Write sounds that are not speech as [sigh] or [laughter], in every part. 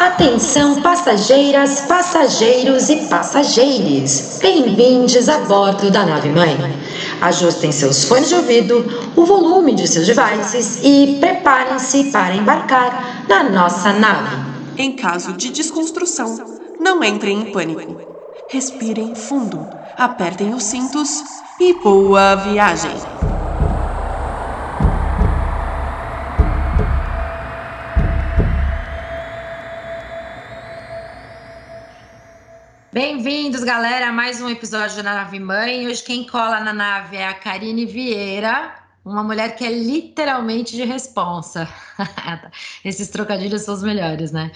Atenção passageiras, passageiros e passageires. Bem-vindos a bordo da nave mãe. Ajustem seus fones de ouvido, o volume de seus devices e preparem-se para embarcar na nossa nave. Em caso de desconstrução, não entrem em pânico. Respirem fundo, apertem os cintos e boa viagem! Bem-vindos, galera, a mais um episódio da Nave Mãe. Hoje quem cola na nave é a Karine Vieira, uma mulher que é literalmente de responsa. [laughs] Esses trocadilhos são os melhores, né?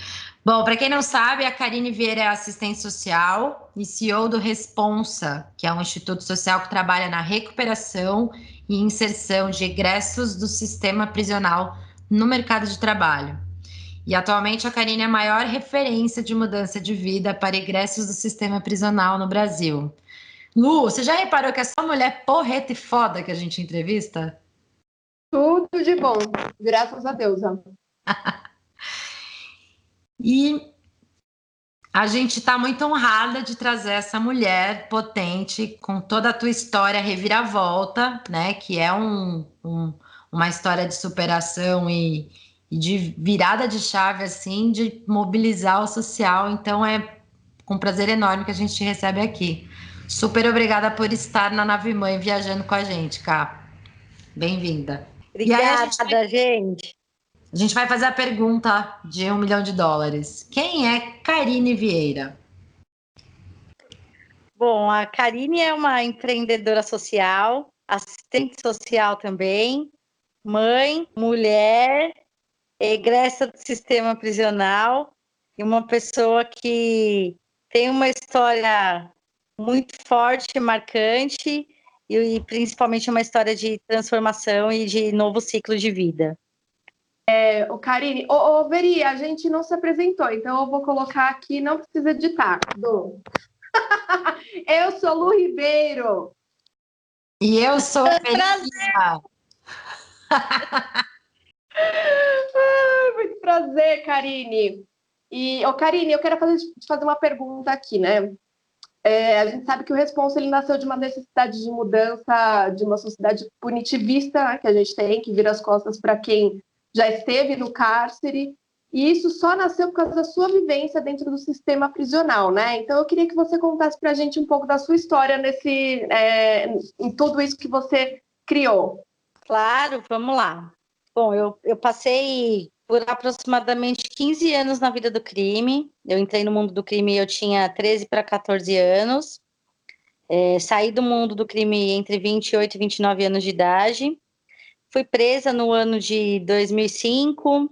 Bom, para quem não sabe, a Karine Vieira é assistente social e CEO do Responsa, que é um instituto social que trabalha na recuperação e inserção de egressos do sistema prisional no mercado de trabalho. E atualmente a Karine é a maior referência de mudança de vida para egressos do sistema prisional no Brasil. Lu, você já reparou que é só mulher porreta e foda que a gente entrevista? Tudo de bom, graças a Deus. [laughs] e a gente está muito honrada de trazer essa mulher potente, com toda a tua história reviravolta, né? Que é um, um, uma história de superação e, e de virada de chave, assim, de mobilizar o social. Então é com prazer enorme que a gente te recebe aqui. Super obrigada por estar na nave mãe viajando com a gente, Cá. Bem-vinda. Obrigada, a gente, vai... gente. A gente vai fazer a pergunta de um milhão de dólares. Quem é Karine Vieira? Bom, a Karine é uma empreendedora social, assistente social também, mãe, mulher egressa do sistema prisional e uma pessoa que tem uma história muito forte, marcante e, e principalmente uma história de transformação e de novo ciclo de vida. É, o Karine, ô, ô Veri, a gente não se apresentou, então eu vou colocar aqui, não precisa editar. Do. [laughs] eu sou Lu Ribeiro. E eu sou [laughs] Felicia. muito prazer, Karine. E, ô, Karine, eu quero fazer, te fazer uma pergunta aqui, né? É, a gente sabe que o Responsa ele nasceu de uma necessidade de mudança de uma sociedade punitivista né, que a gente tem, que vira as costas para quem já esteve no cárcere, e isso só nasceu por causa da sua vivência dentro do sistema prisional, né? Então eu queria que você contasse para a gente um pouco da sua história nesse, é, em tudo isso que você criou. Claro, vamos lá. Bom, eu, eu passei por aproximadamente 15 anos na vida do crime. Eu entrei no mundo do crime, eu tinha 13 para 14 anos. É, saí do mundo do crime entre 28 e 29 anos de idade. Fui presa no ano de 2005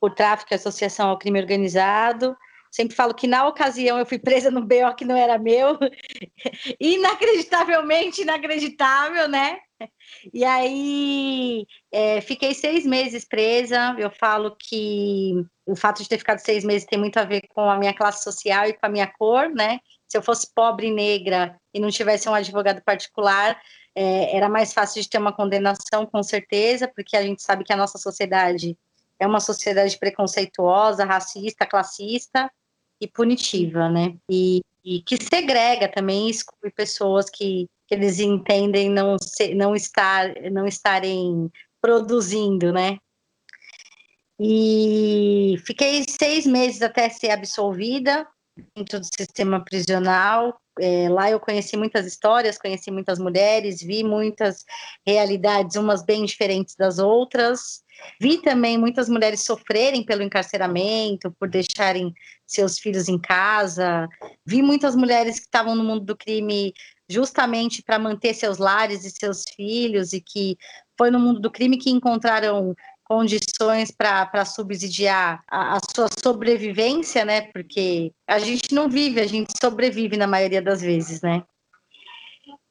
por tráfico e associação ao crime organizado. Sempre falo que na ocasião eu fui presa no BO que não era meu. [laughs] Inacreditavelmente inacreditável, né? E aí é, fiquei seis meses presa. Eu falo que o fato de ter ficado seis meses tem muito a ver com a minha classe social e com a minha cor, né? Se eu fosse pobre e negra e não tivesse um advogado particular, é, era mais fácil de ter uma condenação, com certeza, porque a gente sabe que a nossa sociedade é uma sociedade preconceituosa, racista, classista e punitiva, né? E, e que segrega também, exclui pessoas que que eles entendem não, ser, não, estar, não estarem produzindo, né? E fiquei seis meses até ser absolvida dentro do sistema prisional. É, lá eu conheci muitas histórias, conheci muitas mulheres, vi muitas realidades, umas bem diferentes das outras. Vi também muitas mulheres sofrerem pelo encarceramento, por deixarem seus filhos em casa. Vi muitas mulheres que estavam no mundo do crime justamente para manter seus lares e seus filhos, e que foi no mundo do crime que encontraram condições para subsidiar a, a, sua sobrevivência, né? Porque a gente não vive, a gente sobrevive na maioria das vezes, né?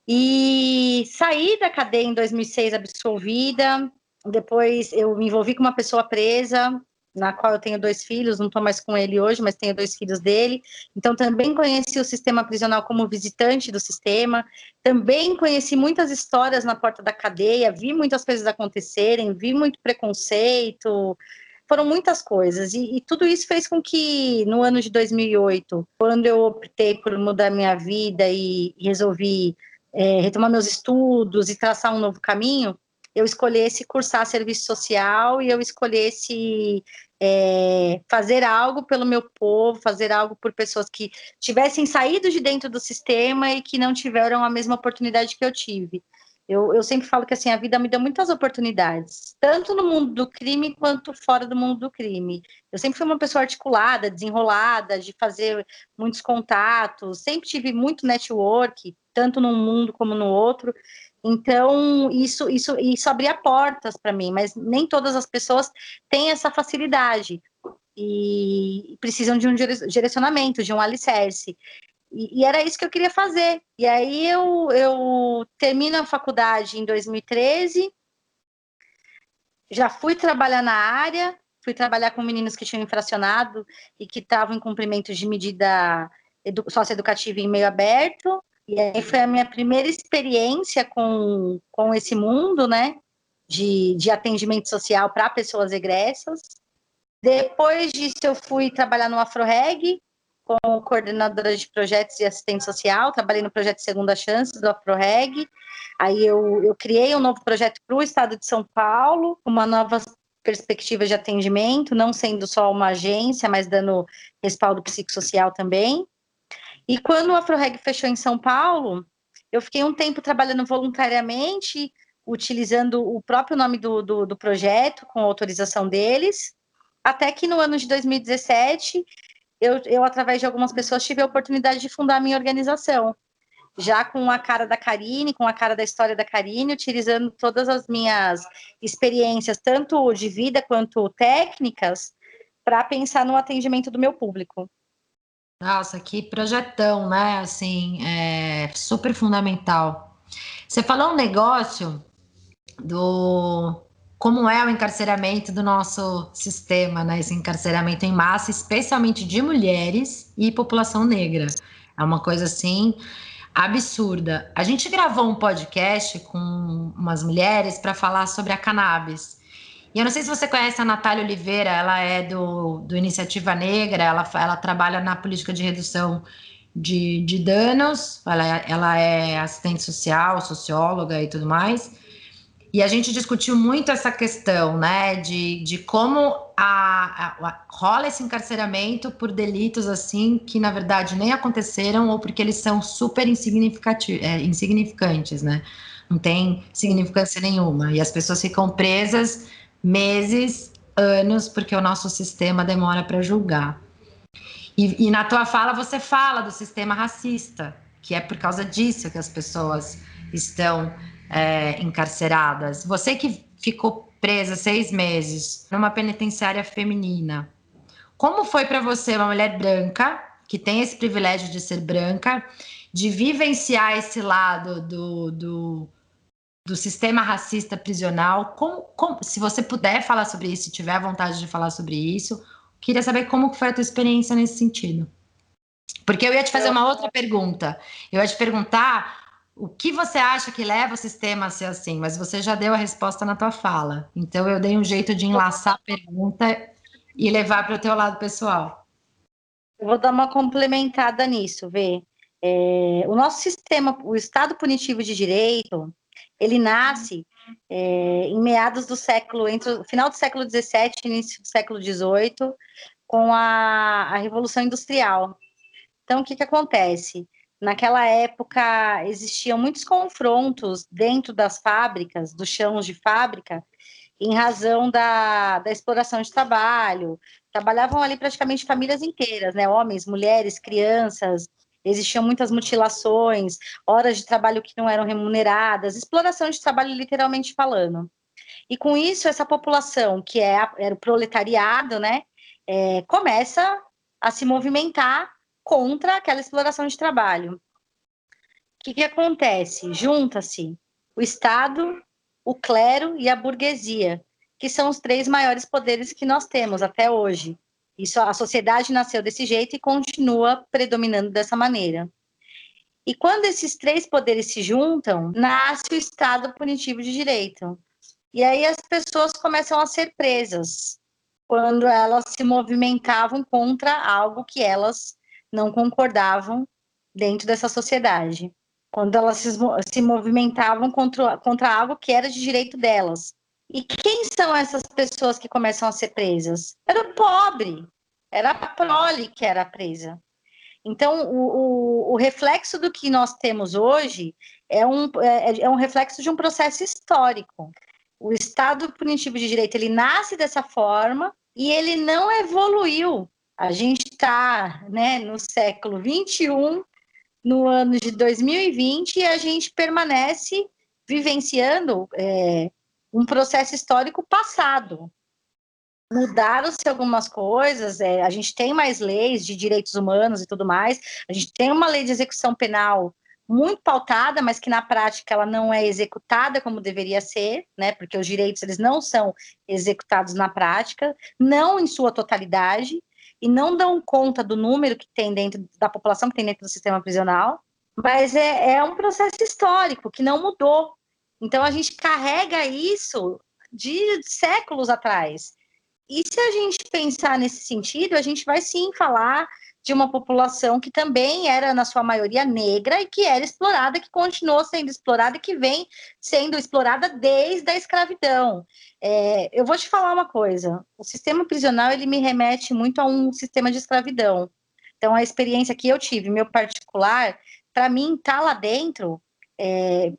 E saí da cadeia em 2006 absolvida, depois eu me envolvi com uma pessoa presa, na qual eu tenho dois filhos, não estou mais com ele hoje, mas tenho dois filhos dele. Então, também conheci o sistema prisional como visitante do sistema, também conheci muitas histórias na porta da cadeia, vi muitas coisas acontecerem, vi muito preconceito. foram muitas coisas. E, e, tudo isso fez com que, no ano de 2008, quando eu optei por mudar minha vida e, resolvi é, retomar meus estudos e traçar um novo caminho, eu escolhesse cursar serviço social e eu escolhesse é, fazer algo pelo meu povo, fazer algo por pessoas que tivessem saído de dentro do sistema e que não tiveram a mesma oportunidade que eu tive. Eu, eu sempre falo que assim a vida me deu muitas oportunidades, tanto no mundo do crime quanto fora do mundo do crime. Eu sempre fui uma pessoa articulada, desenrolada, de fazer muitos contatos, sempre tive muito network, tanto num mundo como no outro. Então, isso, isso, isso abria portas para mim, mas nem todas as pessoas têm essa facilidade e precisam de um direcionamento, de um alicerce. E, era isso que eu queria fazer. E aí eu, eu termino a faculdade em 2013, já fui trabalhar na área, fui trabalhar com meninos que tinham infracionado e que estavam em cumprimento de medida edu socioeducativa em meio aberto. E aí foi a minha primeira experiência com, com esse mundo, né? De, de atendimento social para pessoas egressas. Depois disso, eu fui trabalhar no AfroReg, como coordenadora de projetos e assistente social, trabalhei no projeto Segunda Chance do AfroReg. Aí eu, eu criei um novo projeto para o estado de São Paulo, uma nova perspectiva de atendimento, não sendo só uma agência, mas dando respaldo psicossocial também. E quando o AfroReg fechou em São Paulo, eu fiquei um tempo trabalhando voluntariamente, utilizando o próprio nome do, do, do projeto, com autorização deles, até que no ano de 2017, eu, eu, através de algumas pessoas, tive a oportunidade de fundar a minha organização, já com a cara da Karine, com a cara da história da Karine, utilizando todas as minhas experiências, tanto de vida quanto técnicas, para pensar no atendimento do meu público. Nossa, que projetão, né? Assim, é super fundamental. Você falou um negócio do como é o encarceramento do nosso sistema, né? Esse encarceramento em massa, especialmente de mulheres e população negra. É uma coisa assim absurda. A gente gravou um podcast com umas mulheres para falar sobre a cannabis. E eu não sei se você conhece a Natália Oliveira, ela é do, do Iniciativa Negra, ela, ela trabalha na política de redução de, de danos, ela, ela é assistente social, socióloga e tudo mais. E a gente discutiu muito essa questão, né, de, de como a, a, a, rola esse encarceramento por delitos assim que na verdade nem aconteceram ou porque eles são super é, insignificantes, né? Não tem significância nenhuma. E as pessoas ficam presas meses, anos, porque o nosso sistema demora para julgar. E, e, na tua fala você fala do sistema racista, que é por causa disso que as pessoas estão é, encarceradas. Você que ficou presa seis meses numa penitenciária feminina, como foi para você, uma mulher branca, que tem esse privilégio de ser branca, de vivenciar esse lado do, do do sistema racista prisional. Com, com, se você puder falar sobre isso, se tiver vontade de falar sobre isso, queria saber como foi a tua experiência nesse sentido. Porque eu ia te fazer uma outra pergunta. Eu ia te perguntar o que você acha que leva o sistema a ser assim, mas você já deu a resposta na tua fala. Então eu dei um jeito de enlaçar a pergunta e levar para o teu lado pessoal. Eu vou dar uma complementada nisso, Vê. É, o nosso sistema, o Estado punitivo de direito, ele nasce é, em meados do século, entre o final do século XVII e início do século XVIII, com a, a Revolução Industrial. Então, o que, que acontece? Naquela época, existiam muitos confrontos dentro das fábricas, dos chãos de fábrica, em razão da, da exploração de trabalho. Trabalhavam ali praticamente famílias inteiras, né? Homens, mulheres, crianças, existiam muitas mutilações, horas de trabalho que não eram remuneradas, exploração de trabalho literalmente falando. E com isso, essa população, que é, era o proletariado, né, é, começa a se movimentar contra aquela exploração de trabalho. O que, que acontece? Junta-se o Estado, o clero e a burguesia, que são os três maiores poderes que nós temos até hoje. Isso, a sociedade nasceu desse jeito e continua predominando dessa maneira. E quando esses três poderes se juntam, nasce o Estado punitivo de direito. E aí as pessoas começam a ser presas. quando elas se movimentavam contra algo que elas não concordavam dentro dessa sociedade. Quando elas se, movimentavam contra, contra algo que era de direito delas. E quem são essas pessoas que começam a ser presas? Era o pobre, era a prole que era presa. Então, o, o, o reflexo do que nós temos hoje é um, é, é um reflexo de um processo histórico. O Estado punitivo de direito ele nasce dessa forma e ele não evoluiu. A gente está né, no século 21, no ano de 2020, e a gente permanece vivenciando é, um processo histórico passado mudaram-se algumas coisas, é, a gente tem mais leis de direitos humanos e tudo mais, a gente tem uma lei de execução penal muito pautada, mas que na prática ela não é executada como deveria ser, né? Porque os direitos eles não são executados na prática, não em sua totalidade e não dão conta do número que tem dentro da população que tem dentro do sistema prisional, mas é, é um processo histórico que não mudou. Então a gente carrega isso de séculos atrás. E se a gente pensar nesse sentido, a gente vai sim falar de uma população que também era, na sua maioria, negra e que era explorada, que continuou sendo explorada e que vem sendo explorada desde a escravidão. É, eu vou te falar uma coisa: o sistema prisional ele me remete muito a um sistema de escravidão. Então, a experiência que eu tive, meu particular, para mim, tá lá dentro é,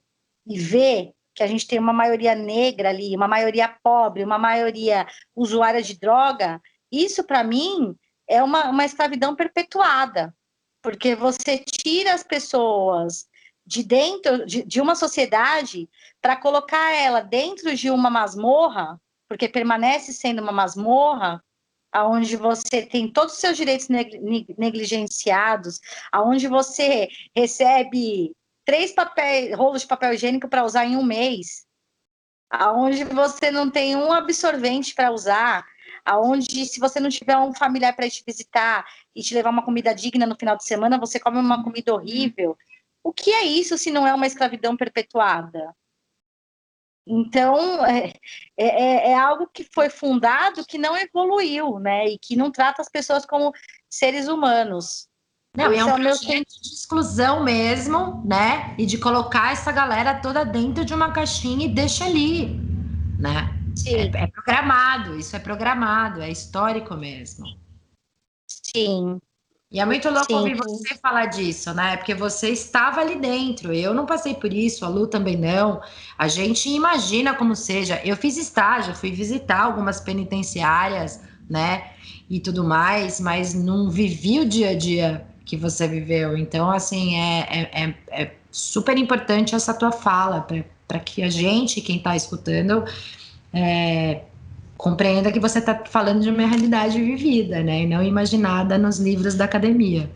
e ver que a gente tem uma maioria negra ali, uma maioria pobre, uma maioria usuária de droga, isso para mim é uma, uma escravidão perpetuada, porque você tira as pessoas de dentro de, de uma sociedade para colocar ela dentro de uma masmorra, porque permanece sendo uma masmorra, aonde você tem todos os seus direitos negligenciados, aonde você recebe três papéis, rolos de papel higiênico para usar em um mês, aonde você não tem um absorvente para usar, aonde se você não tiver um familiar para te visitar e te levar uma comida digna no final de semana, você come uma comida horrível. O que é isso se não é uma escravidão perpetuada? Então, é, é, é, é algo que foi fundado que não evoluiu, né? E que não trata as pessoas como seres humanos. Não, é um é projeto de exclusão mesmo, né? E de colocar essa galera toda dentro de uma caixinha e deixa ali, né? É, é, programado, isso é programado, é histórico mesmo. Sim. E é muito louco Sim. ouvir você falar disso, né? Porque você estava ali dentro. Eu não passei por isso, a Lu também não. A gente imagina como seja. Eu fiz estágio, fui visitar algumas penitenciárias, né? E tudo mais, mas não vivi o dia a dia que você viveu. Então, assim, é, é, é, é super importante essa tua fala, para que a gente, quem está escutando, é, compreenda que você está falando de uma realidade vivida, né? E não imaginada nos livros da academia.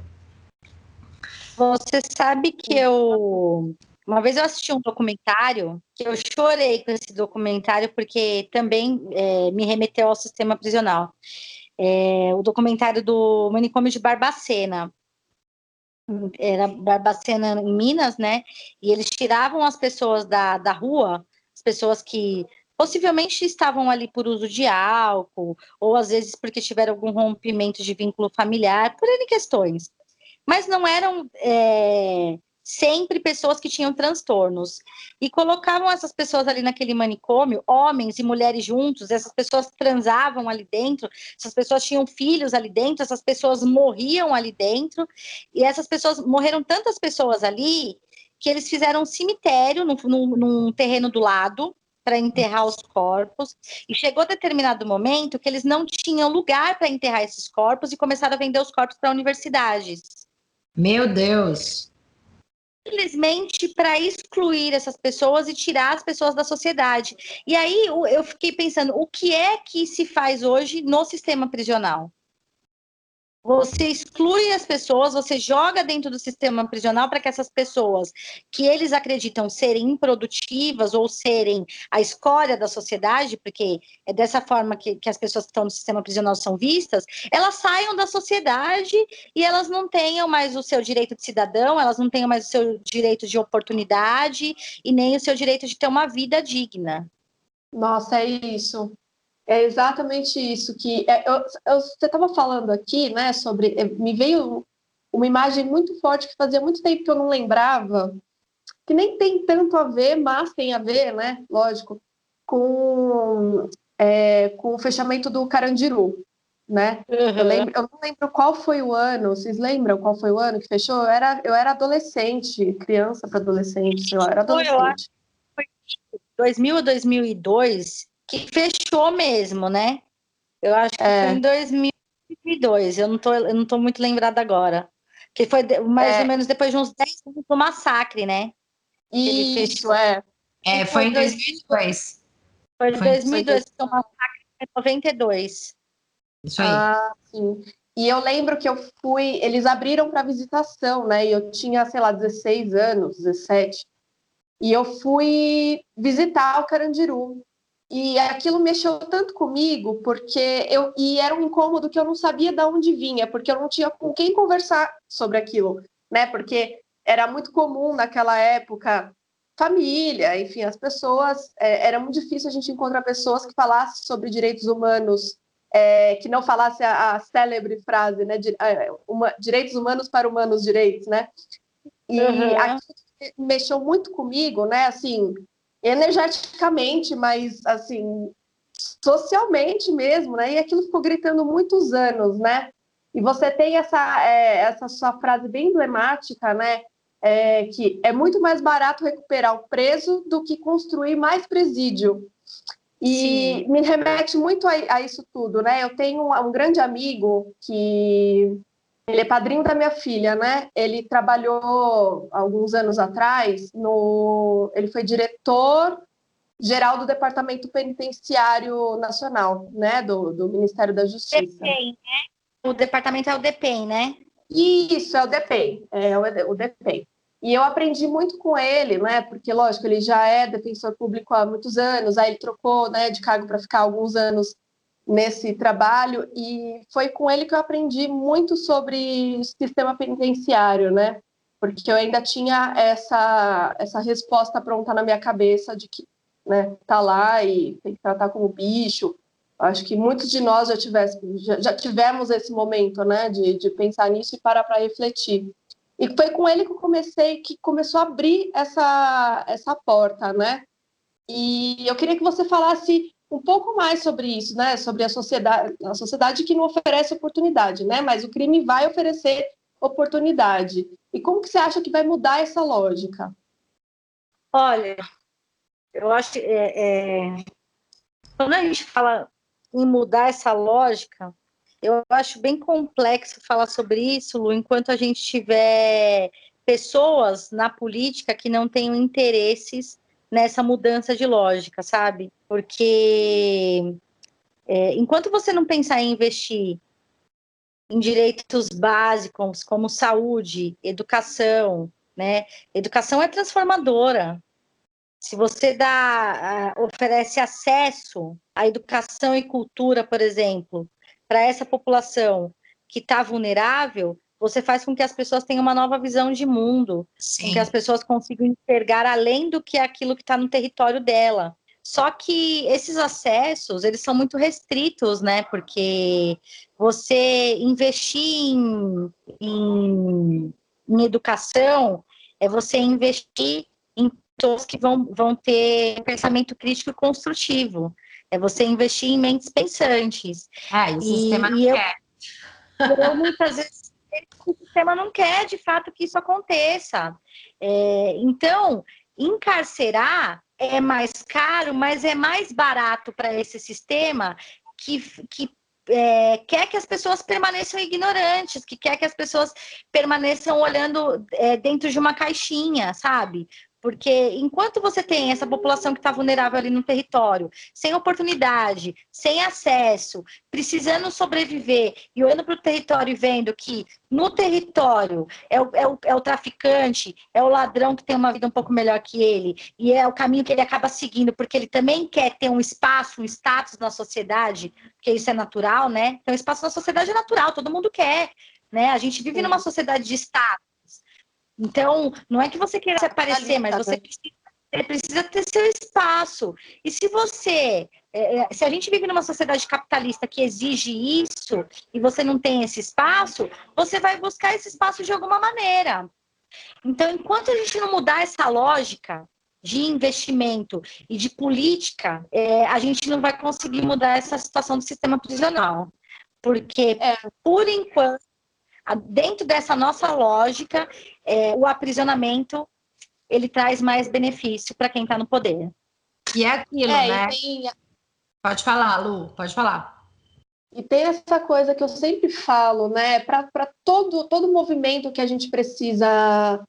Você sabe que eu. Uma vez eu assisti um documentário que eu chorei com esse documentário porque também é, me remeteu ao sistema prisional. É, o documentário do manicômio de Barbacena era Barbacena em Minas, né? E eles tiravam as pessoas da, da rua, as pessoas que possivelmente estavam ali por uso de álcool, ou às vezes porque tiveram algum rompimento de vínculo familiar, por N questões. Mas não eram é, sempre pessoas que tinham transtornos. E colocavam essas pessoas ali naquele manicômio, homens e mulheres juntos, essas pessoas transavam ali dentro, essas pessoas tinham filhos ali dentro, essas pessoas morriam ali dentro, e essas pessoas, morreram tantas pessoas ali, que eles fizeram um cemitério num, num, num terreno do lado, para enterrar os corpos, e chegou determinado momento que eles não tinham lugar para enterrar esses corpos e começaram a vender os corpos para universidades. Meu Deus! Simplesmente para excluir essas pessoas e tirar as pessoas da sociedade. E aí eu fiquei pensando, o que é que se faz hoje no sistema prisional? Você exclui as pessoas, você joga dentro do sistema prisional para que essas pessoas que eles acreditam serem improdutivas ou serem a escória da sociedade, porque é dessa forma que, que as pessoas que estão no sistema prisional são vistas, elas saiam da sociedade e elas não tenham mais o seu direito de cidadão, elas não tenham mais o seu direito de oportunidade e nem o seu direito de ter uma vida digna. Nossa, é isso. É exatamente isso que é, eu, eu, você estava falando aqui, né? Sobre é, me veio uma imagem muito forte que fazia muito tempo que eu não lembrava, que nem tem tanto a ver, mas tem a ver, né? Lógico, com é, com o fechamento do Carandiru, né? Uhum. Eu, lembro, eu, não lembro qual foi o ano, vocês lembram qual foi o ano que fechou? Eu era, eu era adolescente, criança para adolescente, eu era adolescente. Foi 2000 ou 2002 que fechou mesmo, né? Eu acho que é. foi em 2002, eu não tô, eu não tô muito lembrada agora. Que foi mais é. ou menos depois de uns 10 anos do massacre, né? Isso, é. É, foi, em 2002. Foi em 2002, foi o massacre foi em 92. Isso aí. Ah, sim. E eu lembro que eu fui, eles abriram para visitação, né? E eu tinha, sei lá, 16 anos, 17. E eu fui visitar o Carandiru. E aquilo mexeu tanto comigo, porque eu e era um incômodo que eu não sabia de onde vinha, porque eu não tinha com quem conversar sobre aquilo, né? Porque era muito comum naquela época família, enfim, as pessoas é, era muito difícil a gente encontrar pessoas que falassem sobre direitos humanos, é, que não falasse a, a célebre frase, né? É, uma, direitos humanos para humanos direitos, né? E uhum. aquilo mexeu muito comigo, né? Assim, energeticamente, mas assim, socialmente mesmo, né? E aquilo ficou gritando muitos anos, né? E você tem essa, é, essa sua frase bem emblemática, né? É, que é muito mais barato recuperar o preso do que construir mais presídio. E Sim. me remete muito a, a, isso tudo, né? Eu tenho um, um grande amigo que ele é padrinho da minha filha, né? Ele trabalhou alguns anos atrás no. Ele foi diretor geral do Departamento Penitenciário Nacional, né? Do, do Ministério da Justiça. DPEM, né? O departamento é o DPEM, né? Isso, é o DPEM, é o, o DPEM. E eu aprendi muito com ele, né? Porque, lógico, ele já é defensor público há muitos anos, aí ele trocou né, de cargo para ficar alguns anos nesse trabalho e foi com ele que eu aprendi muito sobre sistema penitenciário, né? Porque eu ainda tinha essa essa resposta pronta na minha cabeça de que, né, tá lá e tem que tratar como bicho. Acho que muitos de nós já, tivesse, já, já tivemos esse momento, né, de, de pensar nisso e parar para refletir. E foi com ele que eu comecei, que começou a abrir essa essa porta, né? E eu queria que você falasse um pouco mais sobre isso, né? Sobre a sociedade, a sociedade que não oferece oportunidade, né? Mas o crime vai oferecer oportunidade. E como que você acha que vai mudar essa lógica? Olha, eu acho é, é, quando a gente fala em mudar essa lógica, eu acho bem complexo falar sobre isso, Lu, enquanto a gente tiver pessoas na política que não tenham interesses nessa mudança de lógica, sabe? Porque é, enquanto você não pensar em investir em direitos básicos como saúde, educação, né? Educação é transformadora. Se você dá, oferece acesso à educação e cultura, por exemplo, para essa população que está vulnerável, você faz com que as pessoas tenham uma nova visão de mundo, Sim. que as pessoas consigam enxergar além do que é aquilo que está no território dela. Só que esses acessos, eles são muito restritos, né? Porque você investir em, em, em educação é você investir em pessoas que vão, vão ter pensamento crítico e construtivo. É você investir em mentes pensantes. Ah, e o sistema não eu, quer. [laughs] Eu muitas vezes o sistema não quer de fato que isso aconteça. É, então, encarcerar é mais caro, mas é mais barato para esse sistema que, que é, quer que as pessoas permaneçam ignorantes, que quer que as pessoas permaneçam olhando é, dentro de uma caixinha, sabe? Porque enquanto você tem essa população que está vulnerável ali no território, sem oportunidade, sem acesso, precisando sobreviver e olhando para o território e vendo que no território é o, é, o, é o traficante, é o ladrão que tem uma vida um pouco melhor que ele, e é o caminho que ele acaba seguindo, porque ele também quer ter um espaço, um status na sociedade, porque isso é natural, né? Então, espaço na sociedade é natural, todo mundo quer. Né? A gente vive numa sociedade de status. Então, não é que você queira se aparecer, mas você precisa, precisa ter seu espaço. E se você é, é, se a gente vive numa sociedade capitalista que exige isso e você não tem esse espaço, você vai buscar esse espaço de alguma maneira. Então, enquanto a gente não mudar essa lógica de investimento e de política, é, a gente não vai conseguir mudar essa situação do sistema prisional. Porque, é. por enquanto, dentro dessa nossa lógica, é, o aprisionamento ele traz mais benefício para quem está no poder. E é aquilo, é, né? Tem... Pode falar, Lu, pode falar. E tem essa coisa que eu sempre falo, né? Para todo, todo movimento que a gente precisa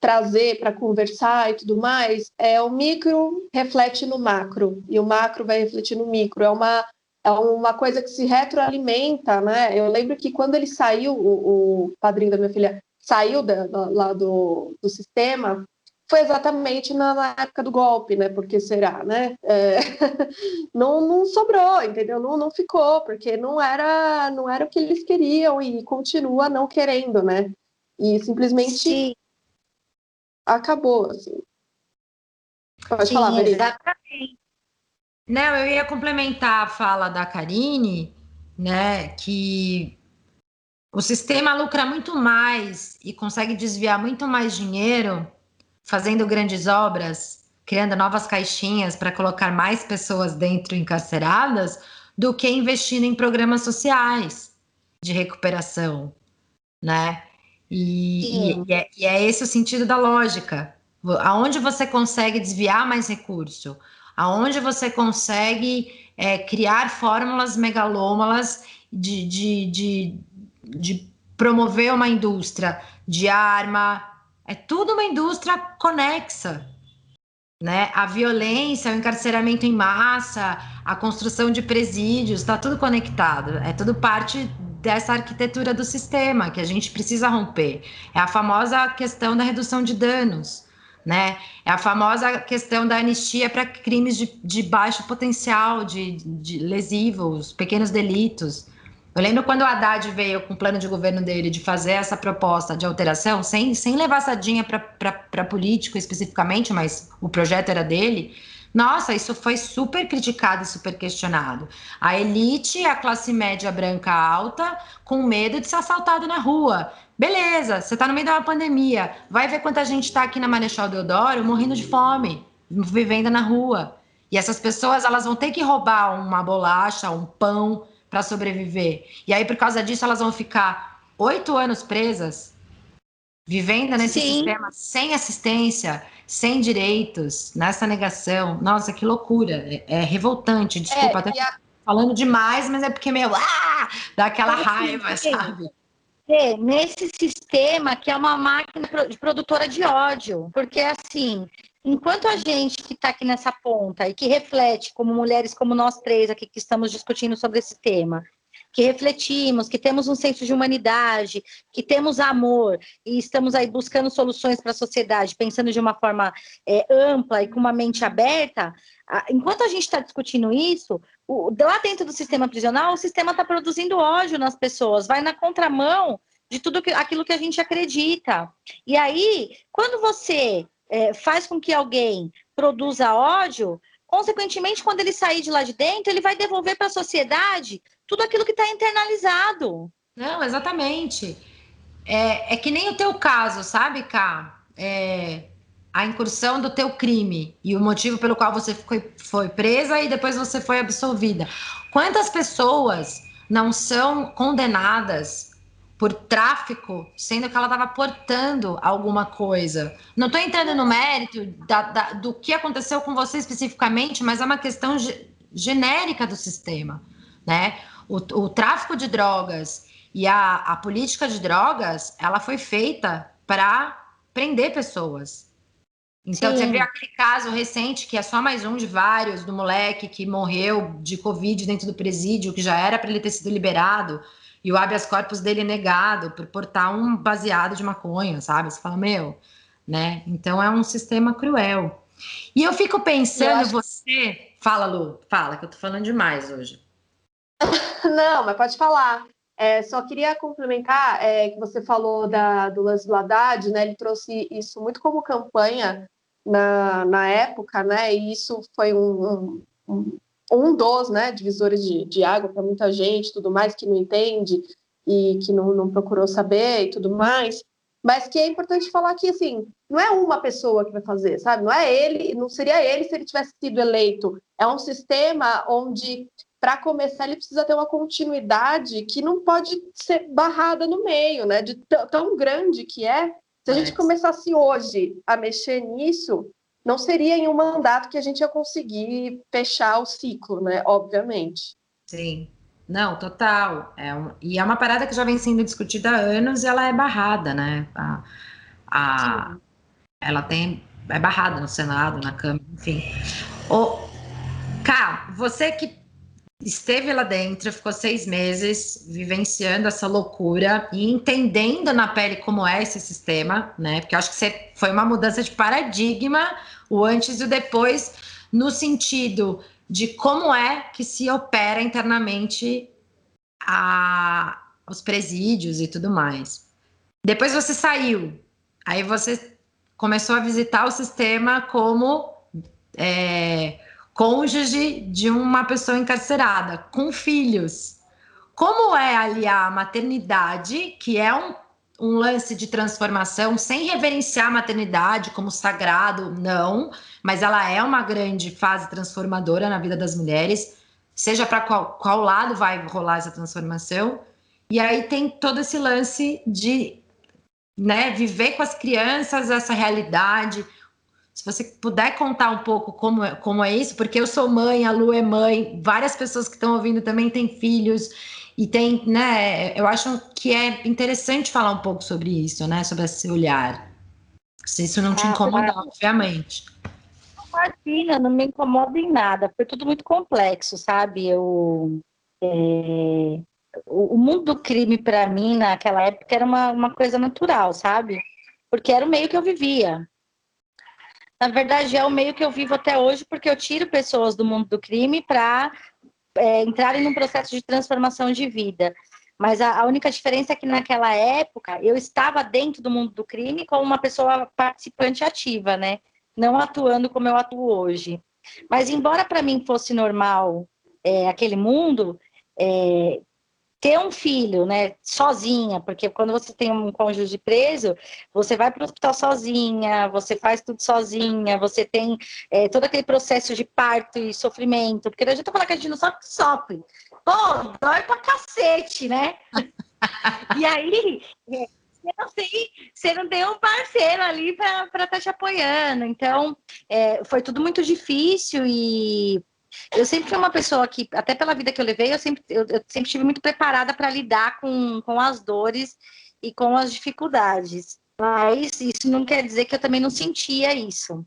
trazer para conversar e tudo mais, é o micro reflete no macro e o macro vai refletir no micro. É uma é uma coisa que se retroalimenta, né? Eu lembro que quando ele saiu, o, o padrinho da minha filha saiu da, da, lá do, do sistema, foi exatamente na, na, época do golpe, né? Porque será, né? É, [laughs] não, não sobrou, entendeu? Não, não ficou, porque não era, não era o que eles queriam e continua não querendo, né? E simplesmente Sim. acabou, assim. Pode Sim, falar, Maria. Exatamente. Não, eu ia complementar a fala da Karine, né? Que o sistema lucra muito mais e consegue desviar muito mais dinheiro fazendo grandes obras, criando novas caixinhas para colocar mais pessoas dentro encarceradas, do que investindo em programas sociais de recuperação, né? E, e, é, e, é, esse o sentido da lógica. Aonde você consegue desviar mais recurso, aonde você consegue é, criar fórmulas megalômalas de, de, de, de promover uma indústria de arma, é tudo uma indústria conexa, né? A violência, o encarceramento em massa, a construção de presídios, está tudo conectado. É tudo parte dessa arquitetura do sistema que a gente precisa romper. É a famosa questão da redução de danos, né? É a famosa questão da anistia para crimes de, de baixo potencial, de, de lesivos, pequenos delitos. Eu lembro quando o Haddad veio com o plano de governo dele de fazer essa proposta de alteração, sem, sem levar sadinha para político especificamente, mas o projeto era dele. Nossa, isso foi super criticado e super questionado. A elite, a classe média branca alta, com medo de ser assaltado na rua. Beleza, você está no meio de uma pandemia. Vai ver quanta gente está aqui na Marechal Deodoro morrendo de fome, vivendo na rua. E essas pessoas, elas vão ter que roubar uma bolacha, um pão, para sobreviver. E aí, por causa disso, elas vão ficar oito anos presas, vivendo nesse Sim. sistema sem assistência, sem direitos, nessa negação. Nossa, que loucura! É, é revoltante. Desculpa, é, até a... falando demais, mas é porque meu, ah, dá aquela raiva, sabe? É, nesse sistema que é uma máquina de produtora de ódio, porque assim, enquanto a gente que está aqui nessa ponta e que reflete, como mulheres como nós três aqui que estamos discutindo sobre esse tema, que refletimos, que temos um senso de humanidade, que temos amor e estamos aí buscando soluções para a sociedade, pensando de uma forma é, ampla e com uma mente aberta, enquanto a gente está discutindo isso, o, lá dentro do sistema prisional, o sistema está produzindo ódio nas pessoas, vai na contramão de tudo que, aquilo que a gente acredita. E aí, quando você é, faz com que alguém produza ódio, consequentemente, quando ele sair de lá de dentro, ele vai devolver para a sociedade tudo aquilo que está internalizado. Não, exatamente. É, é, que nem o teu caso, sabe, Cá? É, a incursão do teu crime e o motivo pelo qual você foi, foi presa e depois você foi absolvida. Quantas pessoas não são condenadas por tráfico, sendo que ela estava portando alguma coisa. Não estou entrando no mérito da, da, do que aconteceu com você especificamente, mas é uma questão genérica do sistema, né? O, o tráfico de drogas e a, a política de drogas, ela foi feita para prender pessoas. Então, Sim. você vê aquele caso recente, que é só mais um de vários, do moleque que morreu de Covid dentro do presídio, que já era para ele ter sido liberado e o habeas corpus dele é negado por portar um baseado de maconha, sabe? Você fala, meu, né? Então é um sistema cruel. E eu fico pensando, eu você. Fala, Lu, fala, que eu tô falando demais hoje. [laughs] Não, mas pode falar. É, só queria complementar é, que você falou da, do lance do Haddad, né? Ele trouxe isso muito como campanha na, na época, né? E isso foi um, um, um dos né, divisores de, de água para muita gente, tudo mais, que não entende e que não, não procurou saber e tudo mais. Mas que é importante falar que, assim, não é uma pessoa que vai fazer, sabe? Não é ele, não seria ele se ele tivesse sido eleito. É um sistema onde, para começar, ele precisa ter uma continuidade que não pode ser barrada no meio, né? De tão grande que é. Se a gente é. começasse hoje a mexer nisso, não seria em um mandato que a gente ia conseguir fechar o ciclo, né? Obviamente. Sim. Não, total. É um, e é uma parada que já vem sendo discutida há anos e ela é barrada, né? A, a, ela tem. É barrada no Senado, na Câmara, enfim. O, Cá, você que esteve lá dentro, ficou seis meses vivenciando essa loucura e entendendo na pele como é esse sistema, né? Porque eu acho que foi uma mudança de paradigma, o antes e o depois, no sentido de como é que se opera internamente a, os presídios e tudo mais. Depois você saiu, aí você começou a visitar o sistema como é, cônjuge de uma pessoa encarcerada, com filhos. Como é aliar a maternidade, que é um, um lance de transformação, sem reverenciar a maternidade como sagrado, não, mas ela é uma grande fase transformadora na vida das mulheres, seja para qual, qual lado vai rolar essa transformação. E aí tem todo esse lance de né, viver com as crianças essa realidade, se você puder contar um pouco como é, como é isso, porque eu sou mãe, a Lu é mãe, várias pessoas que estão ouvindo também têm filhos, e tem, né? Eu acho que é interessante falar um pouco sobre isso, né? Sobre esse olhar. Se isso não te é, incomoda, obviamente. Imagina, não me incomoda em nada. Foi tudo muito complexo, sabe? Eu, é, o, o mundo do crime, para mim, naquela época, era uma, uma coisa natural, sabe? Porque era o meio que eu vivia. Na verdade, é o meio que eu vivo até hoje, porque eu tiro pessoas do mundo do crime para é, entrarem num processo de transformação de vida. Mas a, a, única diferença é que naquela época eu estava dentro do mundo do crime como uma pessoa participante ativa, né? Não atuando como eu atuo hoje. Mas embora para mim fosse normal é, aquele mundo, é, ter um filho, né, sozinha, porque quando você tem um cônjuge preso, você vai para o hospital sozinha, você faz tudo sozinha, você tem é, todo aquele processo de parto e sofrimento, porque a gente falar que a gente não sofre, sofre. Pô, dói pra cacete, né? [laughs] e aí, é, você não tem, você não tem um parceiro ali para estar tá te apoiando. Então, é, foi tudo muito difícil e eu sempre fui uma pessoa que, até pela vida que eu levei, eu sempre, eu, eu sempre estive muito preparada para lidar com, com as dores e com as dificuldades. Mas isso não quer dizer que eu também não sentia isso.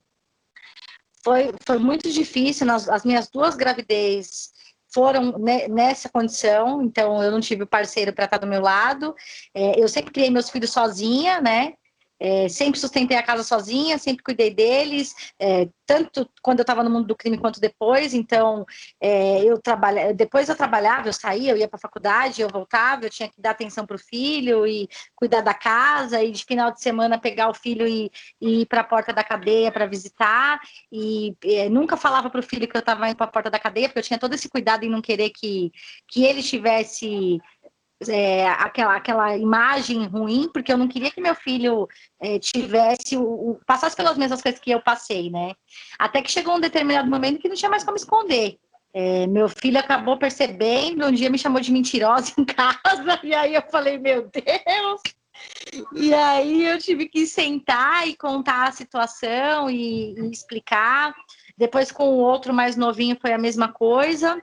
Foi, foi muito difícil, nas, as minhas duas gravidez foram nessa condição, então eu não tive parceiro para estar do meu lado. É, eu sempre criei meus filhos sozinha, né? É, sempre sustentei a casa sozinha, sempre cuidei deles, é, tanto quando eu estava no mundo do crime quanto depois. Então, é, eu trabalha, depois eu trabalhava, eu saía, eu ia para a faculdade, eu voltava, eu tinha que dar atenção para o filho e cuidar da casa, e de final de semana pegar o filho e, e ir para a porta da cadeia para visitar. E é, nunca falava para o filho que eu estava indo para a porta da cadeia, porque eu tinha todo esse cuidado em não querer que, que ele estivesse é, aquela, aquela imagem ruim, porque eu não queria que meu filho é, tivesse, o, o, passasse pelas mesmas coisas que eu passei, né? Até que chegou um determinado momento que não tinha mais como esconder. É, meu filho acabou percebendo, um dia me chamou de mentirosa [laughs] em casa, e aí eu falei, meu Deus! E aí eu tive que sentar e contar a situação e, e explicar. Depois com o outro mais novinho foi a mesma coisa.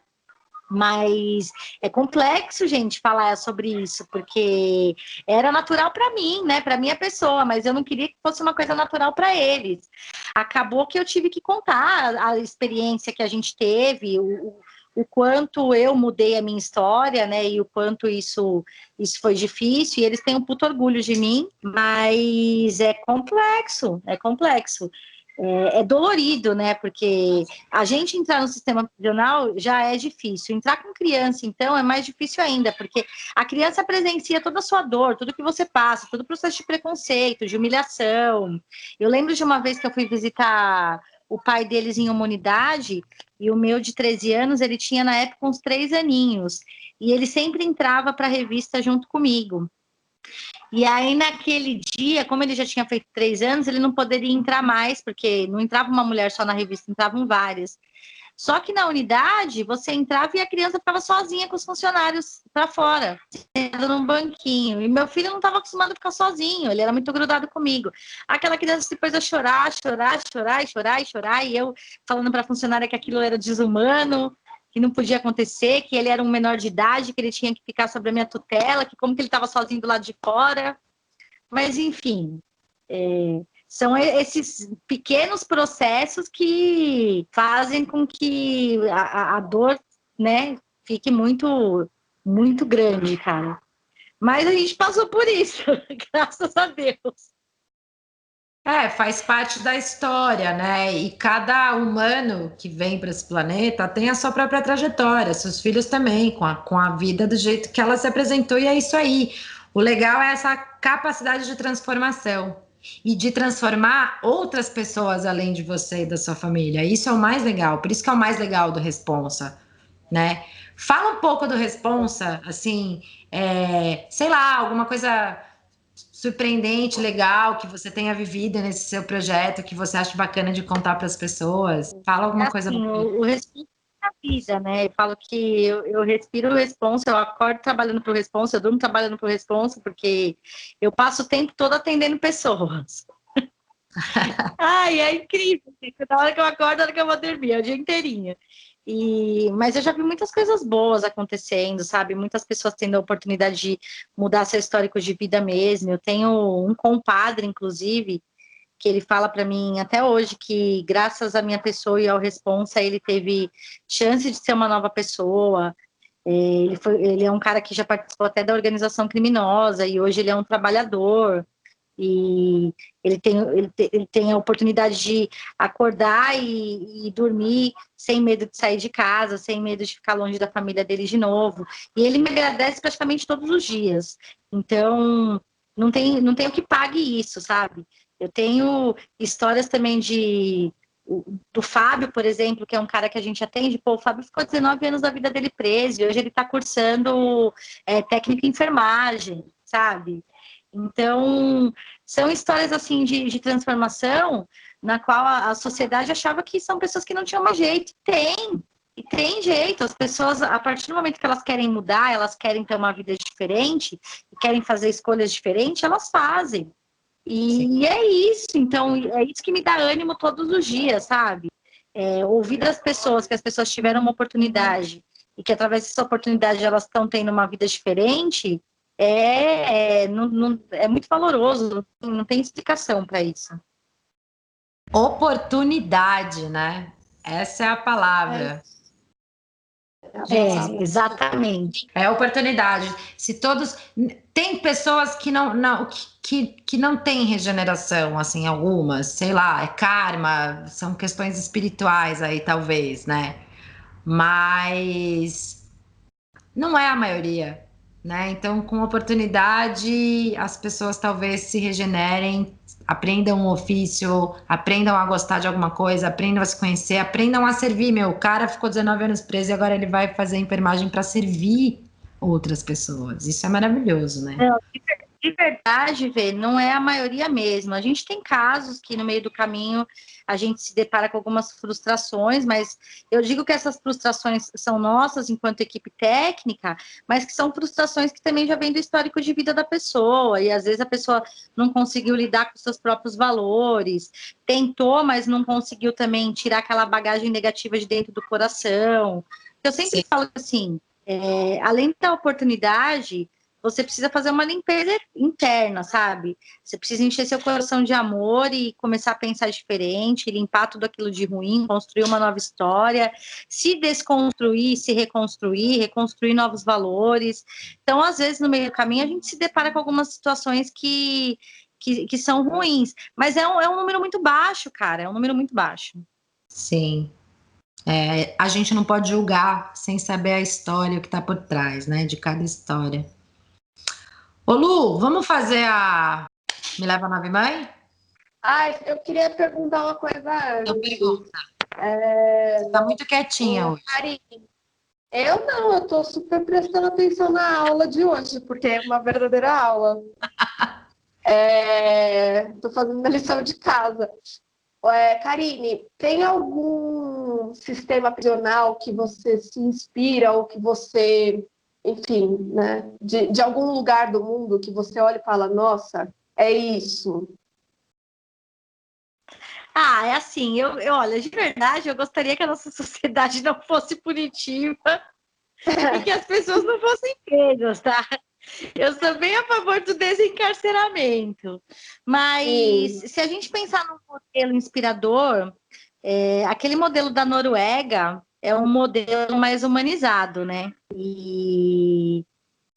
Mas é complexo, gente, falar sobre isso, porque era natural para mim, né, para minha pessoa, mas eu não queria que fosse uma coisa natural para eles. Acabou que eu tive que contar a experiência que a gente teve, o, o quanto eu mudei a minha história, né, e o quanto isso, isso foi difícil, e eles têm um puto orgulho de mim, mas é complexo, é complexo é, é, dolorido, né? Porque a gente entrar no sistema prisional já é difícil. Entrar com criança, então, é mais difícil ainda, porque a criança presencia toda a sua dor, tudo que você passa, todo o processo de preconceito, de humilhação. Eu lembro de uma vez que eu fui visitar o pai deles em uma unidade, e o meu de 13 anos, ele tinha na época uns três aninhos, e ele sempre entrava para a revista junto comigo. E aí, naquele dia, como ele já tinha feito três anos, ele não poderia entrar mais, porque não entrava uma mulher só na revista, entravam várias. Só que na unidade, você entrava e a criança ficava sozinha com os funcionários para fora, num banquinho. E meu filho não estava acostumado a ficar sozinho, ele era muito grudado comigo. Aquela criança se pôs a chorar, chorar, chorar, chorar, chorar, e eu falando para a funcionária que aquilo era desumano, que não podia acontecer, que ele era um menor de idade, que ele tinha que ficar sobre a minha tutela, que como que ele estava sozinho do lado de fora. Mas, enfim, é, são esses pequenos processos que fazem com que a, a dor, né, fique muito, muito grande, cara. Mas a gente passou por isso, [laughs] graças a Deus. É, faz parte da história, né? E cada humano que vem para esse planeta tem a sua própria trajetória, seus filhos também, com a, com a vida do jeito que ela se apresentou, e é isso aí. O legal é essa capacidade de transformação e de transformar outras pessoas além de você e da sua família. Isso é o mais legal, por isso que é o mais legal do Responsa, né? Fala um pouco do Responsa, assim, é, sei lá, alguma coisa surpreendente, legal, que você tenha vivido nesse seu projeto, que você acha bacana de contar para as pessoas? Fala alguma é coisa. Assim, o, o responsa é a vida, né? Eu falo que eu, eu respiro o responsa, eu acordo trabalhando para o responsa, eu durmo trabalhando para o responsa, porque eu passo o tempo todo atendendo pessoas. [laughs] Ai, é incrível. Da hora que eu acordo, da hora que eu vou dormir, é o dia inteirinho. E, mas eu já vi muitas coisas boas acontecendo, sabe? Muitas pessoas tendo a oportunidade de mudar seu histórico de vida mesmo. Eu tenho um compadre, inclusive, que ele fala para mim até hoje que graças à minha pessoa e ao responsa ele teve chance de ser uma nova pessoa. É, ele, foi, ele é um cara que já participou até da organização criminosa e hoje ele é um trabalhador e ele tem, ele, ele tem a oportunidade de acordar e, e, dormir sem medo de sair de casa, sem medo de ficar longe da família dele de novo. E ele me agradece praticamente todos os dias. Então, não tem, não tem o que pague isso, sabe? Eu tenho histórias também de do Fábio, por exemplo, que é um cara que a gente atende, pô, o Fábio ficou 19 anos da vida dele preso, e hoje ele está cursando é, técnica em enfermagem, sabe? Então, são histórias assim de, de transformação na qual a, a, sociedade achava que são pessoas que não tinham mais jeito. Tem, e tem jeito. As pessoas, a partir do momento que elas querem mudar, elas querem ter uma vida diferente, e querem fazer escolhas diferentes, elas fazem. E, e é isso. Então, é isso que me dá ânimo todos os dias, sabe? É, ouvir das pessoas, que as pessoas tiveram uma oportunidade e que através dessa oportunidade elas estão tendo uma vida diferente, é, é, não, não, é muito valoroso, não tem explicação para isso. Oportunidade, né? Essa é a palavra. É, é, exatamente. É oportunidade. Se todos. Tem pessoas que não, não, que, que não têm regeneração, assim, algumas, sei lá, é karma, são questões espirituais aí, talvez, né? Mas não é a maioria né? Então, com oportunidade, as pessoas talvez se regenerem, aprendam um ofício, aprendam a gostar de alguma coisa, aprendam a se conhecer, aprendam a servir. Meu, o cara ficou 19 anos preso e agora ele vai fazer enfermagem para servir outras pessoas. Isso é maravilhoso, né? De verdade, Vê, não é a maioria mesmo. A gente tem casos que no meio do caminho a gente se depara com algumas frustrações, mas eu digo que essas frustrações são nossas enquanto equipe técnica, mas que são frustrações que também já vêm do histórico de vida da pessoa, e às vezes a pessoa não conseguiu lidar com seus próprios valores, tentou, mas não conseguiu também tirar aquela bagagem negativa de dentro do coração. Eu sempre Sim. falo assim, é, além da oportunidade, você precisa fazer uma limpeza interna, sabe? Você precisa encher seu coração de amor e começar a pensar diferente, limpar tudo aquilo de ruim, construir uma nova história, se desconstruir, se reconstruir, reconstruir novos valores. Então, às vezes, no meio do caminho, a gente se depara com algumas situações que, que, que são ruins, mas é um, é um número muito baixo, cara, é um número muito baixo. Sim, é, a gente não pode julgar sem saber a história, que está por trás, né, de cada história. Ô Lu, vamos fazer a Me Leva a Nave Mãe? Ai, eu queria perguntar uma coisa antes. Então pergunta. É... Você tá muito quietinha hoje. Karine, eu não, eu tô super prestando atenção na aula de hoje, porque é uma verdadeira aula. [laughs] é... Tô fazendo minha lição de casa. É, Karine, tem algum sistema prisional que você se inspira ou que você, enfim, né, de, de algum lugar do mundo que você olha e fala, nossa, é isso? Ah, é assim, eu, eu olha, de verdade, eu gostaria que a nossa [laughs] sociedade não fosse punitiva e que as pessoas não fossem presas, tá? Eu sou bem a favor do desencarceramento. Mas Sim. se a gente pensar num modelo inspirador, é, aquele modelo da Noruega é um modelo mais humanizado, né? E,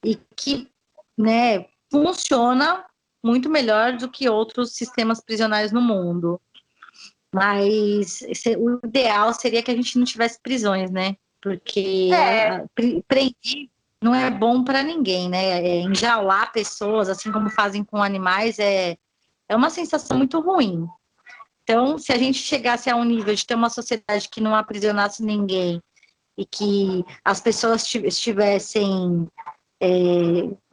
e que né, funciona muito melhor do que outros sistemas prisionais no mundo. Mas o ideal seria que a gente não tivesse prisões, né? Porque é. prender não é bom para ninguém, né? É, enjaular pessoas, assim como fazem com animais, é, é uma sensação muito ruim. Então, se a gente chegasse a um nível de ter uma sociedade que não aprisionasse ninguém e que as pessoas estivessem é,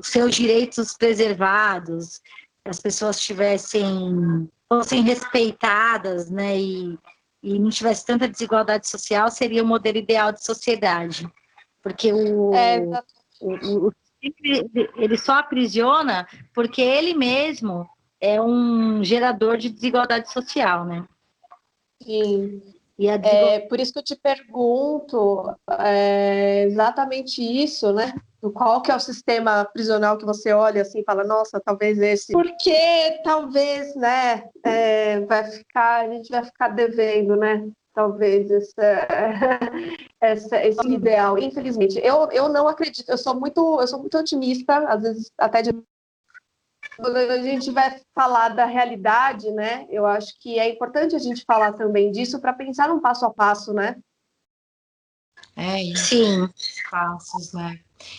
seus direitos preservados, as pessoas tivessem fossem respeitadas, né, e, e não tivesse tanta desigualdade social, seria o modelo ideal de sociedade. Porque o, é, o, o, ele só aprisiona porque ele mesmo é um gerador de desigualdade social, né? Sim. E a desigual... É por isso que eu te pergunto é, exatamente isso, né? Qual que é o sistema prisional que você olha assim e fala, nossa, talvez esse. Porque talvez, né, é, vai ficar, a gente vai ficar devendo, né? talvez essa, [laughs] essa, esse ideal. Infelizmente, eu, eu não acredito. Eu sou muito eu sou muito otimista, às vezes até de quando a gente vai falar da realidade, né? Eu acho que é importante a gente falar também disso para pensar num passo a passo, né? É isso. Sim. Passos, né?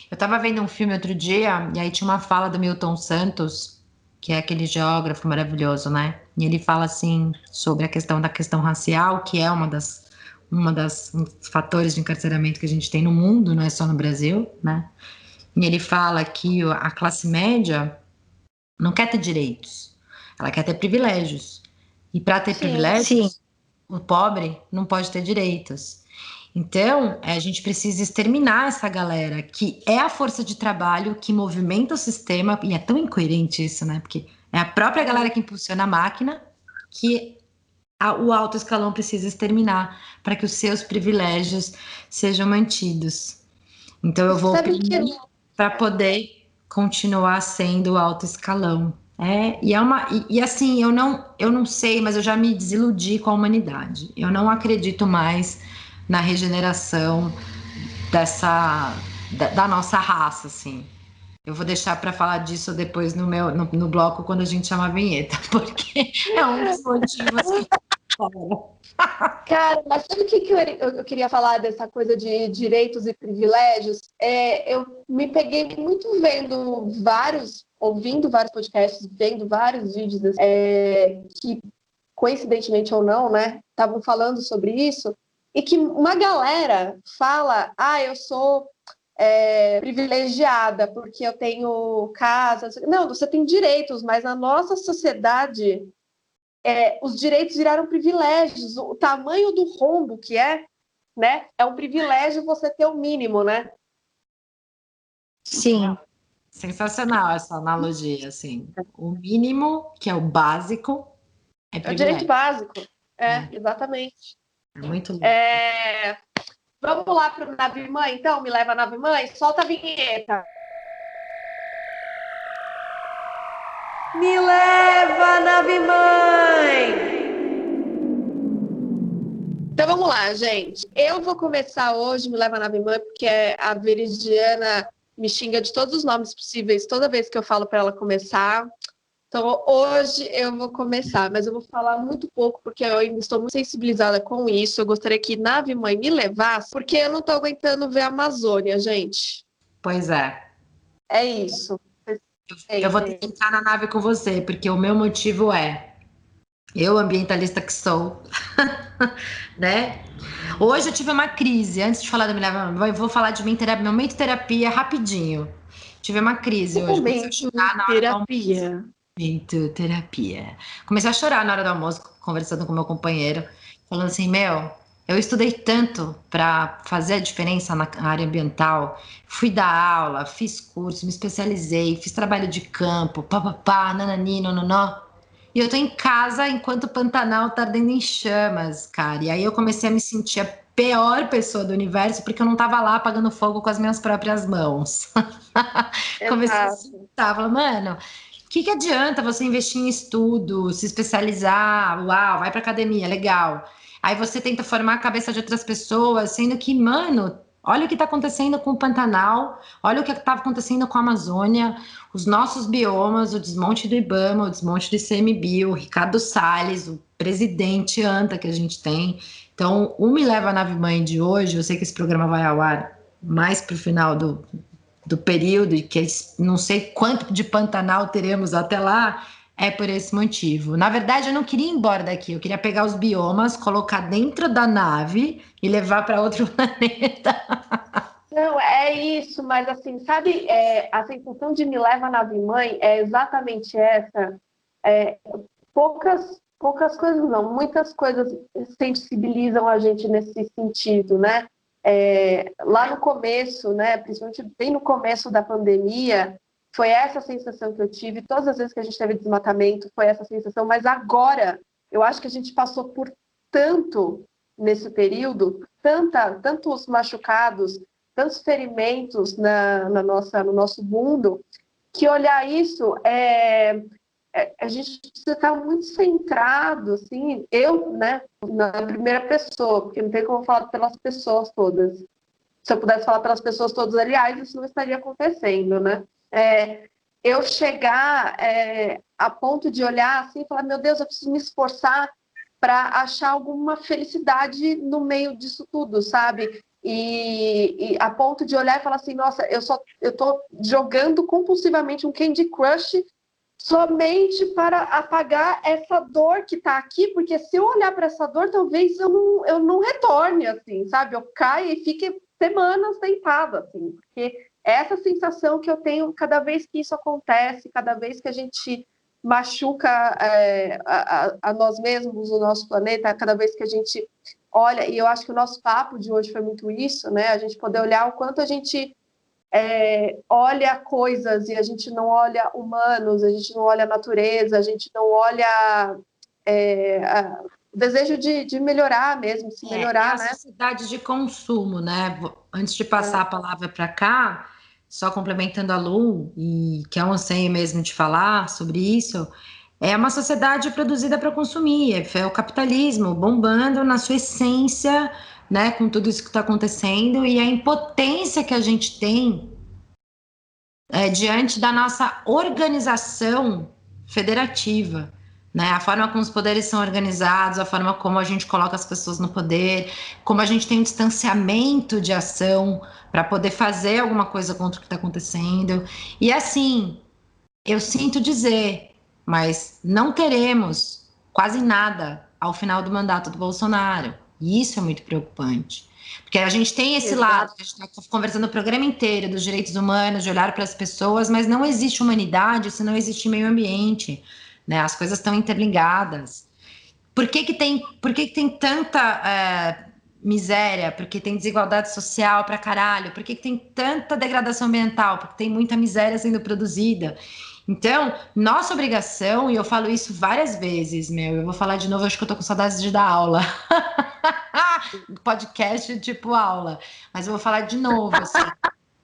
Eu estava vendo um filme outro dia e aí tinha uma fala do Milton Santos, que é aquele geógrafo maravilhoso, né? E ele fala assim sobre a questão da questão racial, que é uma das uma das um dos fatores de encarceramento que a gente tem no mundo, não é só no Brasil, né? E ele fala que a classe média não quer ter direitos, ela quer ter privilégios. E para ter sim, privilégios, sim. o pobre não pode ter direitos. Então, a gente precisa exterminar essa galera que é a força de trabalho que movimenta o sistema, e é tão incoerente isso, né? Porque é a própria galera que impulsiona a máquina que a, o alto escalão precisa exterminar para que os seus privilégios sejam mantidos. Então eu vou para poder continuar sendo alto escalão. É, e é uma e, e, assim, eu não eu não sei, mas eu já me desiludi com a humanidade. Eu não acredito mais na regeneração dessa da, da nossa raça, assim. Eu vou deixar para falar disso depois no meu no, no, bloco quando a gente chama a vinheta, [laughs] porque é um dos motivos Cara, mas sabe o que, que eu, eu, queria falar dessa coisa de direitos e privilégios? É, eu me peguei muito vendo vários, ouvindo vários podcasts, vendo vários vídeos é, que, coincidentemente ou não, né, estavam falando sobre isso, e que uma galera fala, ah, eu sou é, privilegiada porque eu tenho casa. Não, você tem direitos, mas na nossa sociedade é, os direitos viraram privilégios. O tamanho do rombo que é, né? É um privilégio você ter o mínimo, né? Sim. Sensacional essa analogia, assim. O mínimo, que é o básico, é. É o direito básico. É, é. exatamente. É muito louco. É... Vamos lá para o Nave Mãe, então? Me leva a Nave Mãe? Solta a vinheta. Me leva, Nave Mãe! Então vamos lá, gente. Eu vou começar hoje, me leva a Nave Mãe, porque a Veridiana me xinga de todos os nomes possíveis toda vez que eu falo para ela começar. Então, hoje eu vou começar, mas eu vou falar muito pouco, porque eu ainda estou muito sensibilizada com isso. Eu gostaria que Nave Mãe me levasse, porque eu não estou aguentando ver a Amazônia, gente. Pois é. É isso. Eu, eu vou tentar na nave com você, porque o meu motivo é Eu, ambientalista que sou, [laughs] né? Hoje eu tive uma crise. Antes de falar da minha, eu vou falar de minha terapia, momento terapia rapidinho. Tive uma crise hoje. Momento terapia. Momento terapia. Comecei a chorar na hora do almoço, conversando com meu companheiro, falando assim, meu, eu estudei tanto para fazer a diferença na área ambiental. Fui dar aula, fiz curso, me especializei, fiz trabalho de campo, papapá, nanani, nononó. E eu tô em casa enquanto o Pantanal tá ardendo em chamas, cara. E aí eu comecei a me sentir a pior pessoa do universo porque eu não tava lá apagando fogo com as minhas próprias mãos. [laughs] comecei a sentar, falando, mano, o que, que adianta você investir em estudo, se especializar, uau, vai pra academia, legal. Aí você tenta formar a cabeça de outras pessoas, sendo que, mano, olha o que está acontecendo com o Pantanal, olha o que estava acontecendo com a Amazônia, os nossos biomas, o desmonte do IBAMA, o desmonte do ICMBio, o Ricardo Salles, o presidente ANTA que a gente tem. Então, o Me Leva a Nave Mãe de hoje, eu sei que esse programa vai ao ar mais para o final do, do período, e que não sei quanto de Pantanal teremos até lá, é por esse motivo. Na verdade, eu não queria ir embora daqui, eu queria pegar os biomas, colocar dentro da nave e levar para outro [laughs] planeta. Não, é isso, mas assim, sabe, é, a sensação de me leva nave mãe é exatamente essa. É, poucas, poucas coisas não, muitas coisas sensibilizam a gente nesse sentido, né? É, lá no começo, né, principalmente bem no começo da pandemia, foi essa sensação que eu tive. Todas as vezes que a gente teve desmatamento, foi essa sensação. Mas agora, eu acho que a gente passou por tanto nesse período, tanta, tantos machucados, tantos ferimentos na, na nossa, no nosso mundo, que olhar isso é, é, a gente precisa estar muito centrado, assim, eu, né, na primeira pessoa, porque não tem como falar pelas pessoas todas. Se eu pudesse falar pelas pessoas todas, aliás, isso não estaria acontecendo, né? É, eu chegar é, a ponto de olhar assim e falar, meu Deus, eu preciso me esforçar para achar alguma felicidade no meio disso tudo, sabe? E, e, a ponto de olhar e falar assim, nossa, eu só eu tô jogando compulsivamente um Candy Crush somente para apagar essa dor que está aqui, porque se eu olhar para essa dor, talvez eu não, eu não retorne, assim, sabe? Eu caia e fique semanas deitada, assim, porque essa sensação que eu tenho cada vez que isso acontece, cada vez que a gente machuca é, a, a, nós mesmos, o nosso planeta, cada vez que a gente olha, e eu acho que o nosso papo de hoje foi muito isso, né? A gente poder olhar o quanto a gente é, olha coisas e a gente não olha humanos, a gente não olha a natureza, a gente não olha é, a, o desejo de, de, melhorar mesmo, se é, melhorar, é a né? sociedade de consumo, né? Antes de passar é. a palavra para cá, só complementando a Lu, e que é um anseio mesmo de falar sobre isso, é uma sociedade produzida para consumir, é o capitalismo bombando na sua essência, né, com tudo isso que está acontecendo e a impotência que a gente tem é, diante da nossa organização federativa né? A forma como os poderes são organizados, a forma como a gente coloca as pessoas no poder, como a gente tem um distanciamento de ação para poder fazer alguma coisa contra o que está acontecendo. E assim, eu sinto dizer, mas não teremos quase nada ao final do mandato do Bolsonaro. E isso é muito preocupante. Porque a gente tem esse Exato. lado, a gente está conversando o programa inteiro dos direitos humanos, de olhar para as pessoas, mas não existe humanidade se não existe meio ambiente né? As coisas estão interligadas. Por que, que, tem, por que, que tem tanta é, miséria? Porque tem desigualdade social para caralho? Por que, que tem tanta degradação ambiental? Porque tem muita miséria sendo produzida. Então, nossa obrigação, e eu falo isso várias vezes, meu, eu vou falar de novo, acho que eu tô com saudades de dar aula. [laughs] Podcast tipo aula. Mas eu vou falar de novo, assim.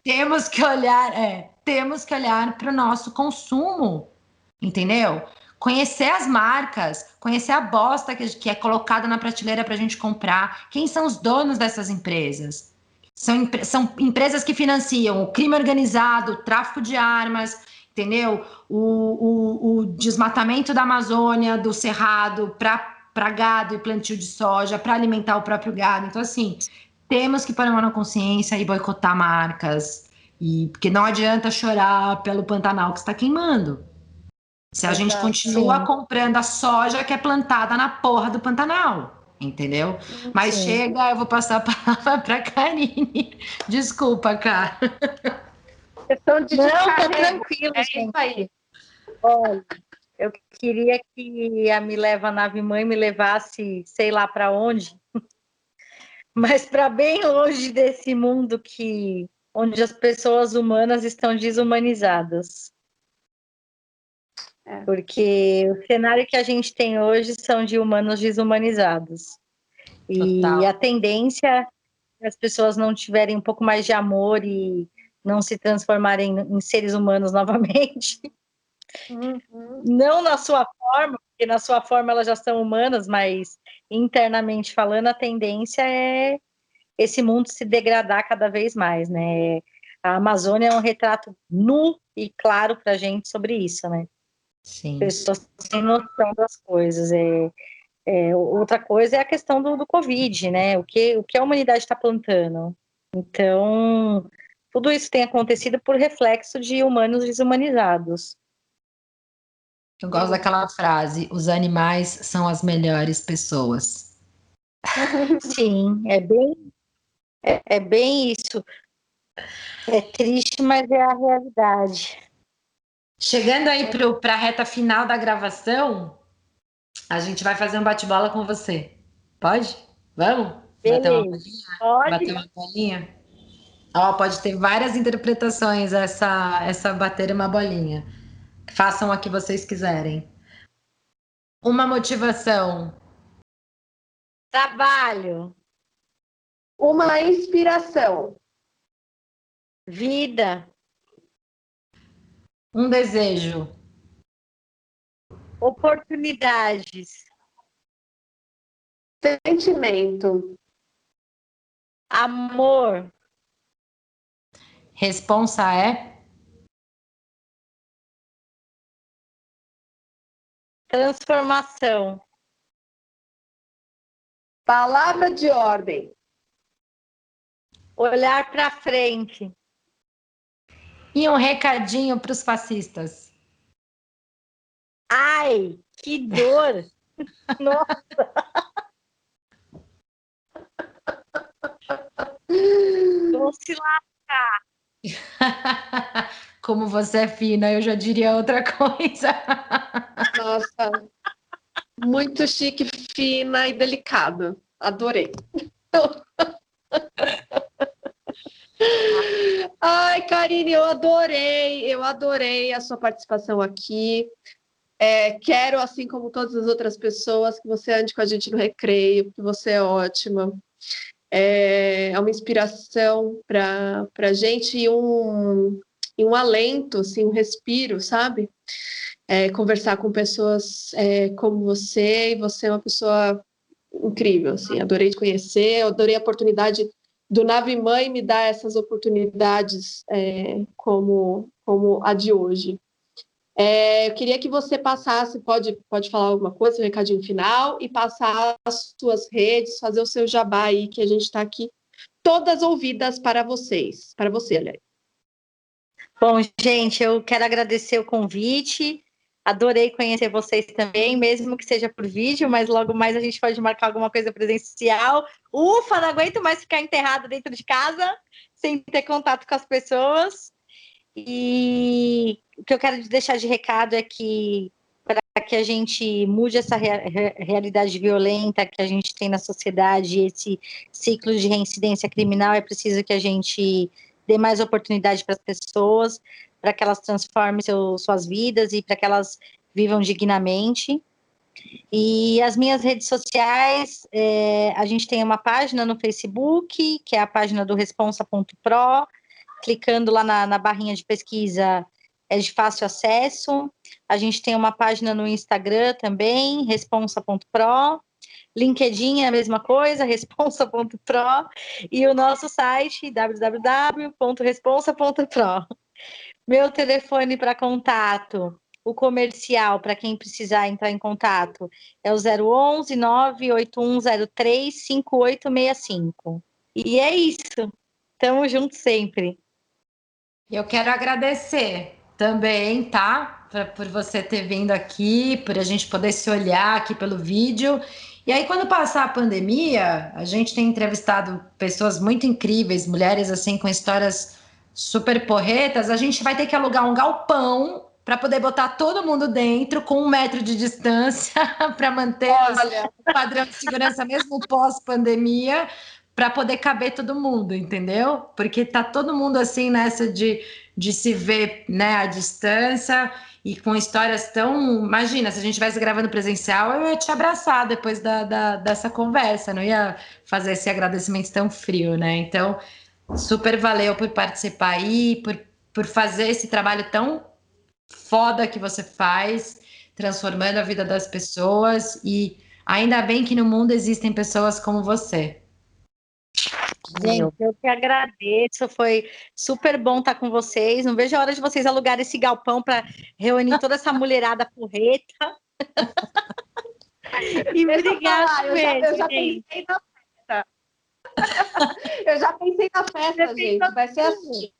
temos que olhar, é, temos que olhar para o nosso consumo, entendeu? Conhecer as marcas, conhecer a bosta que, que é colocada na prateleira para a gente comprar, quem são os donos dessas empresas. São, são empresas que financiam o crime organizado, o tráfico de armas, entendeu? O, o, o desmatamento da Amazônia, do Cerrado, para gado e plantio de soja, para alimentar o próprio gado. Então, assim, temos que pôr a na consciência e boicotar marcas. E, porque não adianta chorar pelo Pantanal que está queimando Se a gente continua sim. comprando a soja que é plantada na porra do Pantanal, entendeu? Mas sim. chega, eu vou passar a palavra para a Karine. [laughs] Desculpa, cara. Questão de Não, tá tranquilo, é gente. isso aí. Olha, eu queria que a Me Leva Nave Mãe me levasse, sei lá para onde, [laughs] mas para bem longe desse mundo que onde as pessoas humanas estão desumanizadas. É. Porque o cenário que a gente tem hoje são de humanos desumanizados. E Total. a tendência é as pessoas não tiverem um pouco mais de amor e não se transformarem em seres humanos [laughs] novamente. Uhum. Não na sua forma, porque na sua forma elas já são humanas, mas internamente falando, a tendência é esse mundo se degradar cada vez mais, né? A Amazônia é um retrato nu e claro para a gente sobre isso, né? Sim. Pessoas têm noção das coisas. É, é, outra coisa é a questão do, do Covid, né? O que, o que a humanidade está plantando. Então, tudo isso tem acontecido por reflexo de humanos desumanizados. Eu gosto daquela frase: os animais são as melhores pessoas. [laughs] Sim, é bem, é, é bem isso. É triste, mas é a realidade. Chegando aí para a reta final da gravação, a gente vai fazer um bate-bola com você. Pode? Vamos? Beleza. Bater uma bolinha? Pode. Bater uma bolinha? Ó, pode ter várias interpretações essa, essa bater uma bolinha. Façam a que vocês quiserem. Uma motivação. Trabalho. Uma inspiração. Vida. Um desejo. Oportunidades. Sentimento. Amor. Responsa é? Transformação. Palavra de ordem. Olhar para frente. E um recadinho para os fascistas. Ai, que dor! [laughs] Nossa! Vão se lascar. [laughs] Como você é fina, eu já diria outra coisa. Nossa, muito chique, fina e delicada. Adorei. [laughs] Ai, Karine, eu adorei, eu adorei a sua participação aqui. É, quero, assim como todas as outras pessoas, que você ande com a gente no recreio, porque você é ótima. É, é uma inspiração para a gente e um, e um alento, assim, um respiro, sabe? É, conversar com pessoas é, como você, e você é uma pessoa incrível, assim, adorei te conhecer, adorei a oportunidade do Nave Mãe me dar essas oportunidades é, como, como a de hoje. É, eu queria que você passasse, pode, pode falar alguma coisa, seu recadinho final, e passar as suas redes, fazer o seu jabá aí, que a gente está aqui todas ouvidas para vocês, para você, aliás. Bom, gente, eu quero agradecer o convite. Adorei conhecer vocês também, mesmo que seja por vídeo, mas logo mais a gente pode marcar alguma coisa presencial. Ufa, não aguento mais ficar enterrada dentro de casa, sem ter contato com as pessoas. E o que eu quero deixar de recado é que para que a gente mude essa realidade violenta que a gente tem na sociedade, esse ciclo de reincidência criminal, é preciso que a gente dê mais oportunidade para as pessoas, para que elas transformem seu, suas vidas e para que elas vivam dignamente. E as minhas redes sociais, é, a gente tem uma página no Facebook, que é a página do responsa.pro. Clicando lá na, na barrinha de pesquisa, é de fácil acesso. A gente tem uma página no Instagram também, responsa.pro. LinkedIn é a mesma coisa, [laughs] responsa.pro. E o nosso site, www.responsa.pro. Meu telefone para contato, o comercial, para quem precisar entrar em contato, é o 011 98103 5865. E é isso. Tamo junto sempre. Eu quero agradecer também, tá? Pra, por você ter vindo aqui, por a gente poder se olhar aqui pelo vídeo. E aí, quando passar a pandemia, a gente tem entrevistado pessoas muito incríveis, mulheres assim com histórias super porretas. A gente vai ter que alugar um galpão para poder botar todo mundo dentro com um metro de distância [laughs] para manter Olha. o padrão de segurança mesmo pós-pandemia para poder caber todo mundo, entendeu? Porque tá todo mundo assim nessa de, de se ver né, à distância e com histórias tão. Imagina, se a gente estivesse gravando presencial, eu ia te abraçar depois da, da, dessa conversa, não ia fazer esse agradecimento tão frio, né? Então, super valeu por participar aí, por, por fazer esse trabalho tão foda que você faz, transformando a vida das pessoas e ainda bem que no mundo existem pessoas como você. Gente, eu que agradeço, foi super bom estar com vocês. Não vejo a hora de vocês alugarem esse galpão para reunir toda essa mulherada porreta. [laughs] e obrigada, eu, já, eu já pensei na. [laughs] eu já pensei na festa, gente. Vai ser assim.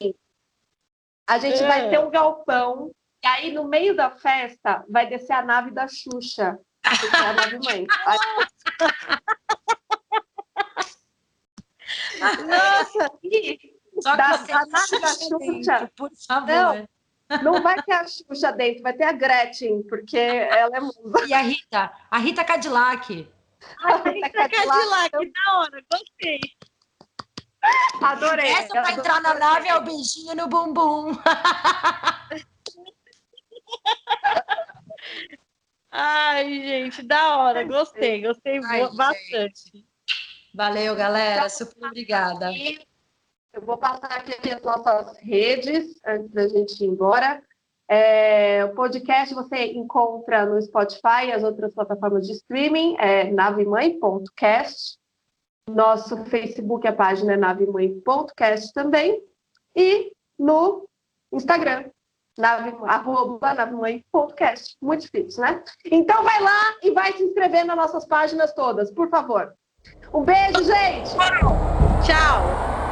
A gente é. vai ter um galpão, e aí no meio da festa vai descer a nave da Xuxa. É a nave mãe. [laughs] Nossa! Só da, a Nath da Xuxa. Dentro, por favor. Não, não vai ter a Xuxa dentro, vai ter a Gretchen, porque ela é musa. [laughs] E a Rita? A Rita Cadillac. A Rita Cadillac, Cadillac da hora, gostei. Adorei. Essa para entrar na nave é o beijinho no bumbum. [laughs] Ai, gente, da hora, gostei, gostei Ai, bastante. Gente. Valeu, galera. Super obrigada. Eu vou passar aqui as nossas redes antes da gente ir embora. É, o podcast você encontra no Spotify e as outras plataformas de streaming, é navemãe.cast. Nosso Facebook, a página é navemãe.cast também. E no Instagram, nave, arroba navemãe.cast. Muito difícil, né? Então vai lá e vai se inscrever nas nossas páginas todas, por favor. Um beijo, gente! Tchau!